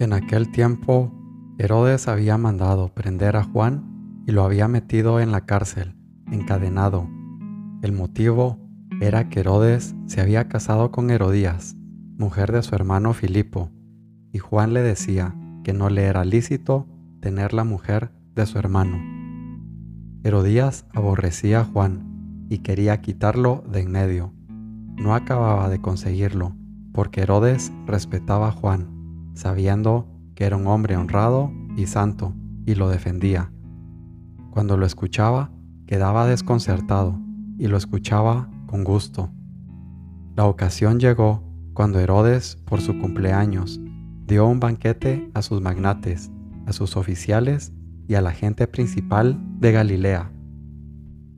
En aquel tiempo, Herodes había mandado prender a Juan y lo había metido en la cárcel, encadenado. El motivo era que Herodes se había casado con Herodías, mujer de su hermano Filipo, y Juan le decía que no le era lícito tener la mujer de su hermano. Herodías aborrecía a Juan y quería quitarlo de en medio. No acababa de conseguirlo, porque Herodes respetaba a Juan sabiendo que era un hombre honrado y santo, y lo defendía. Cuando lo escuchaba, quedaba desconcertado y lo escuchaba con gusto. La ocasión llegó cuando Herodes, por su cumpleaños, dio un banquete a sus magnates, a sus oficiales y a la gente principal de Galilea.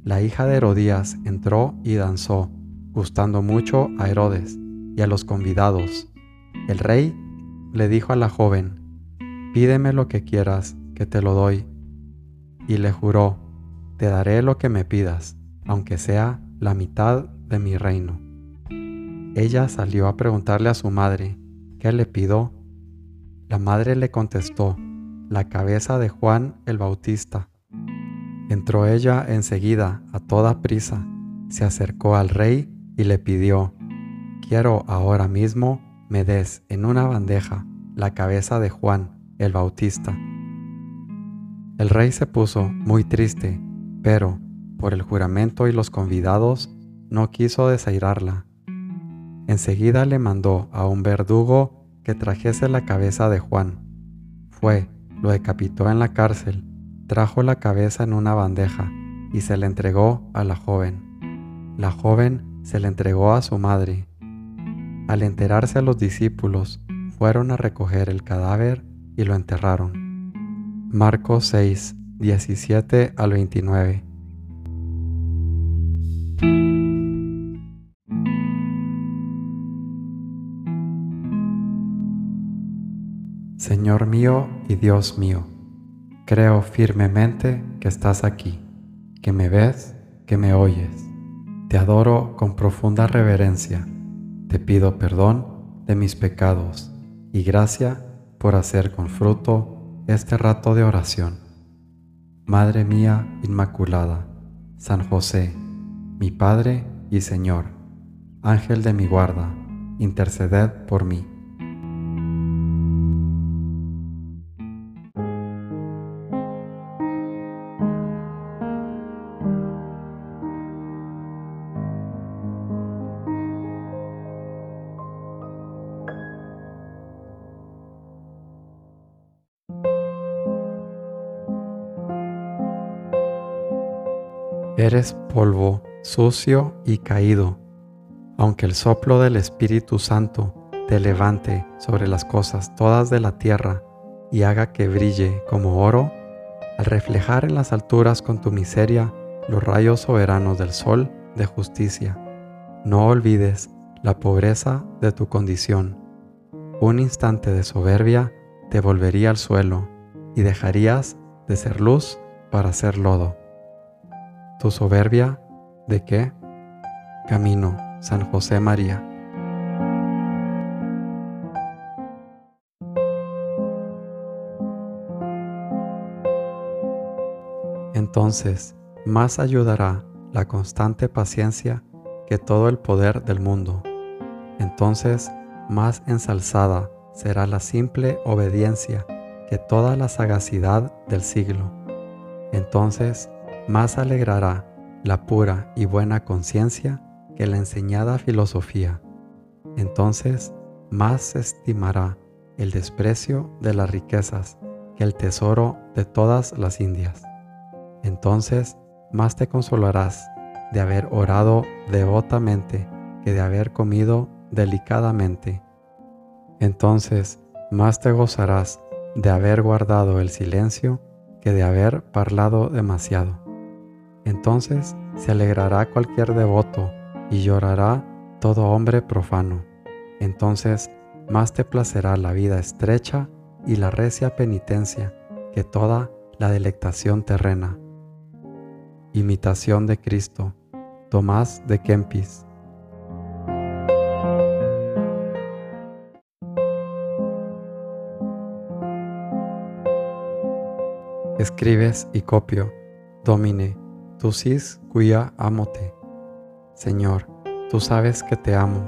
La hija de Herodías entró y danzó, gustando mucho a Herodes y a los convidados. El rey le dijo a la joven, Pídeme lo que quieras, que te lo doy. Y le juró, Te daré lo que me pidas, aunque sea la mitad de mi reino. Ella salió a preguntarle a su madre, ¿qué le pido? La madre le contestó, la cabeza de Juan el Bautista. Entró ella enseguida, a toda prisa, se acercó al rey y le pidió, Quiero ahora mismo me des en una bandeja la cabeza de Juan el Bautista. El rey se puso muy triste, pero, por el juramento y los convidados, no quiso desairarla. Enseguida le mandó a un verdugo que trajese la cabeza de Juan. Fue, lo decapitó en la cárcel, trajo la cabeza en una bandeja y se la entregó a la joven. La joven se la entregó a su madre al enterarse a los discípulos, fueron a recoger el cadáver y lo enterraron. Marcos 6, 17 al 29. Señor mío y Dios mío, creo firmemente que estás aquí, que me ves, que me oyes. Te adoro con profunda reverencia te pido perdón de mis pecados y gracia por hacer con fruto este rato de oración. Madre mía Inmaculada, San José, mi Padre y Señor, Ángel de mi guarda, interceded por mí. Eres polvo, sucio y caído. Aunque el soplo del Espíritu Santo te levante sobre las cosas todas de la tierra y haga que brille como oro, al reflejar en las alturas con tu miseria los rayos soberanos del sol de justicia, no olvides la pobreza de tu condición. Un instante de soberbia te volvería al suelo y dejarías de ser luz para ser lodo. ¿Tu soberbia de qué? Camino, San José María. Entonces, más ayudará la constante paciencia que todo el poder del mundo. Entonces, más ensalzada será la simple obediencia que toda la sagacidad del siglo. Entonces, más alegrará la pura y buena conciencia que la enseñada filosofía. Entonces más estimará el desprecio de las riquezas que el tesoro de todas las Indias. Entonces más te consolarás de haber orado devotamente que de haber comido delicadamente. Entonces más te gozarás de haber guardado el silencio que de haber parlado demasiado. Entonces se alegrará cualquier devoto y llorará todo hombre profano. Entonces más te placerá la vida estrecha y la recia penitencia que toda la delectación terrena. Imitación de Cristo, Tomás de Kempis. escribes y copio, Domine, tu sis cuya amote. Señor, tú sabes que te amo.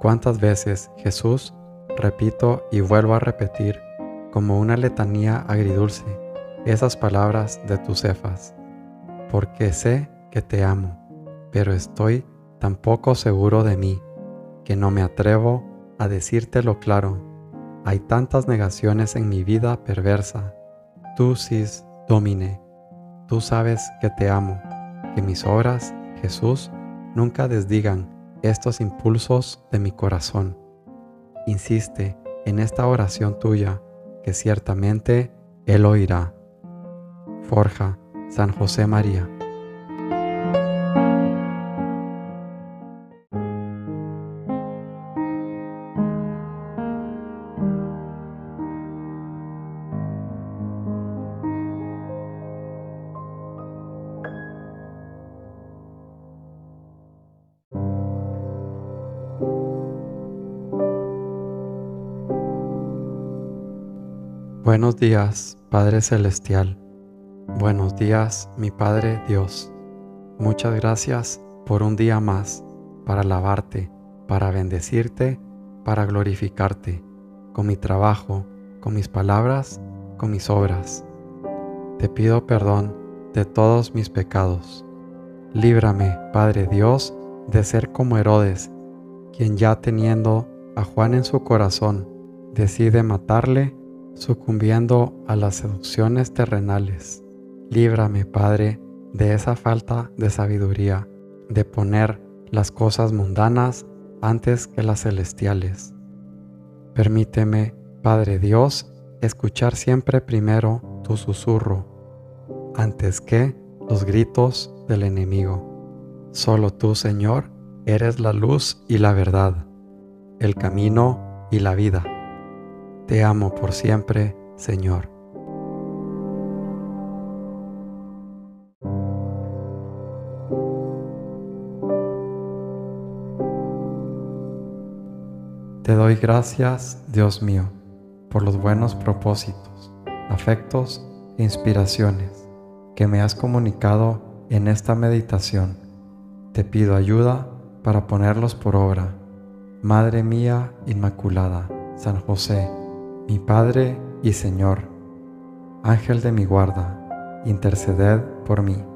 ¿Cuántas veces, Jesús, repito y vuelvo a repetir, como una letanía agridulce, esas palabras de tus cefas? Porque sé que te amo, pero estoy tan poco seguro de mí que no me atrevo a decírtelo claro. Hay tantas negaciones en mi vida perversa. Tú sis domine. Tú sabes que te amo, que mis obras, Jesús, nunca desdigan estos impulsos de mi corazón. Insiste en esta oración tuya, que ciertamente Él oirá. Forja San José María. Buenos días, Padre Celestial. Buenos días, mi Padre Dios. Muchas gracias por un día más para alabarte, para bendecirte, para glorificarte, con mi trabajo, con mis palabras, con mis obras. Te pido perdón de todos mis pecados. Líbrame, Padre Dios, de ser como Herodes, quien ya teniendo a Juan en su corazón, decide matarle sucumbiendo a las seducciones terrenales. Líbrame, Padre, de esa falta de sabiduría, de poner las cosas mundanas antes que las celestiales. Permíteme, Padre Dios, escuchar siempre primero tu susurro, antes que los gritos del enemigo. Solo tú, Señor, eres la luz y la verdad, el camino y la vida. Te amo por siempre, Señor. Te doy gracias, Dios mío, por los buenos propósitos, afectos e inspiraciones que me has comunicado en esta meditación. Te pido ayuda para ponerlos por obra. Madre mía Inmaculada, San José, mi Padre y Señor, Ángel de mi guarda, interceded por mí.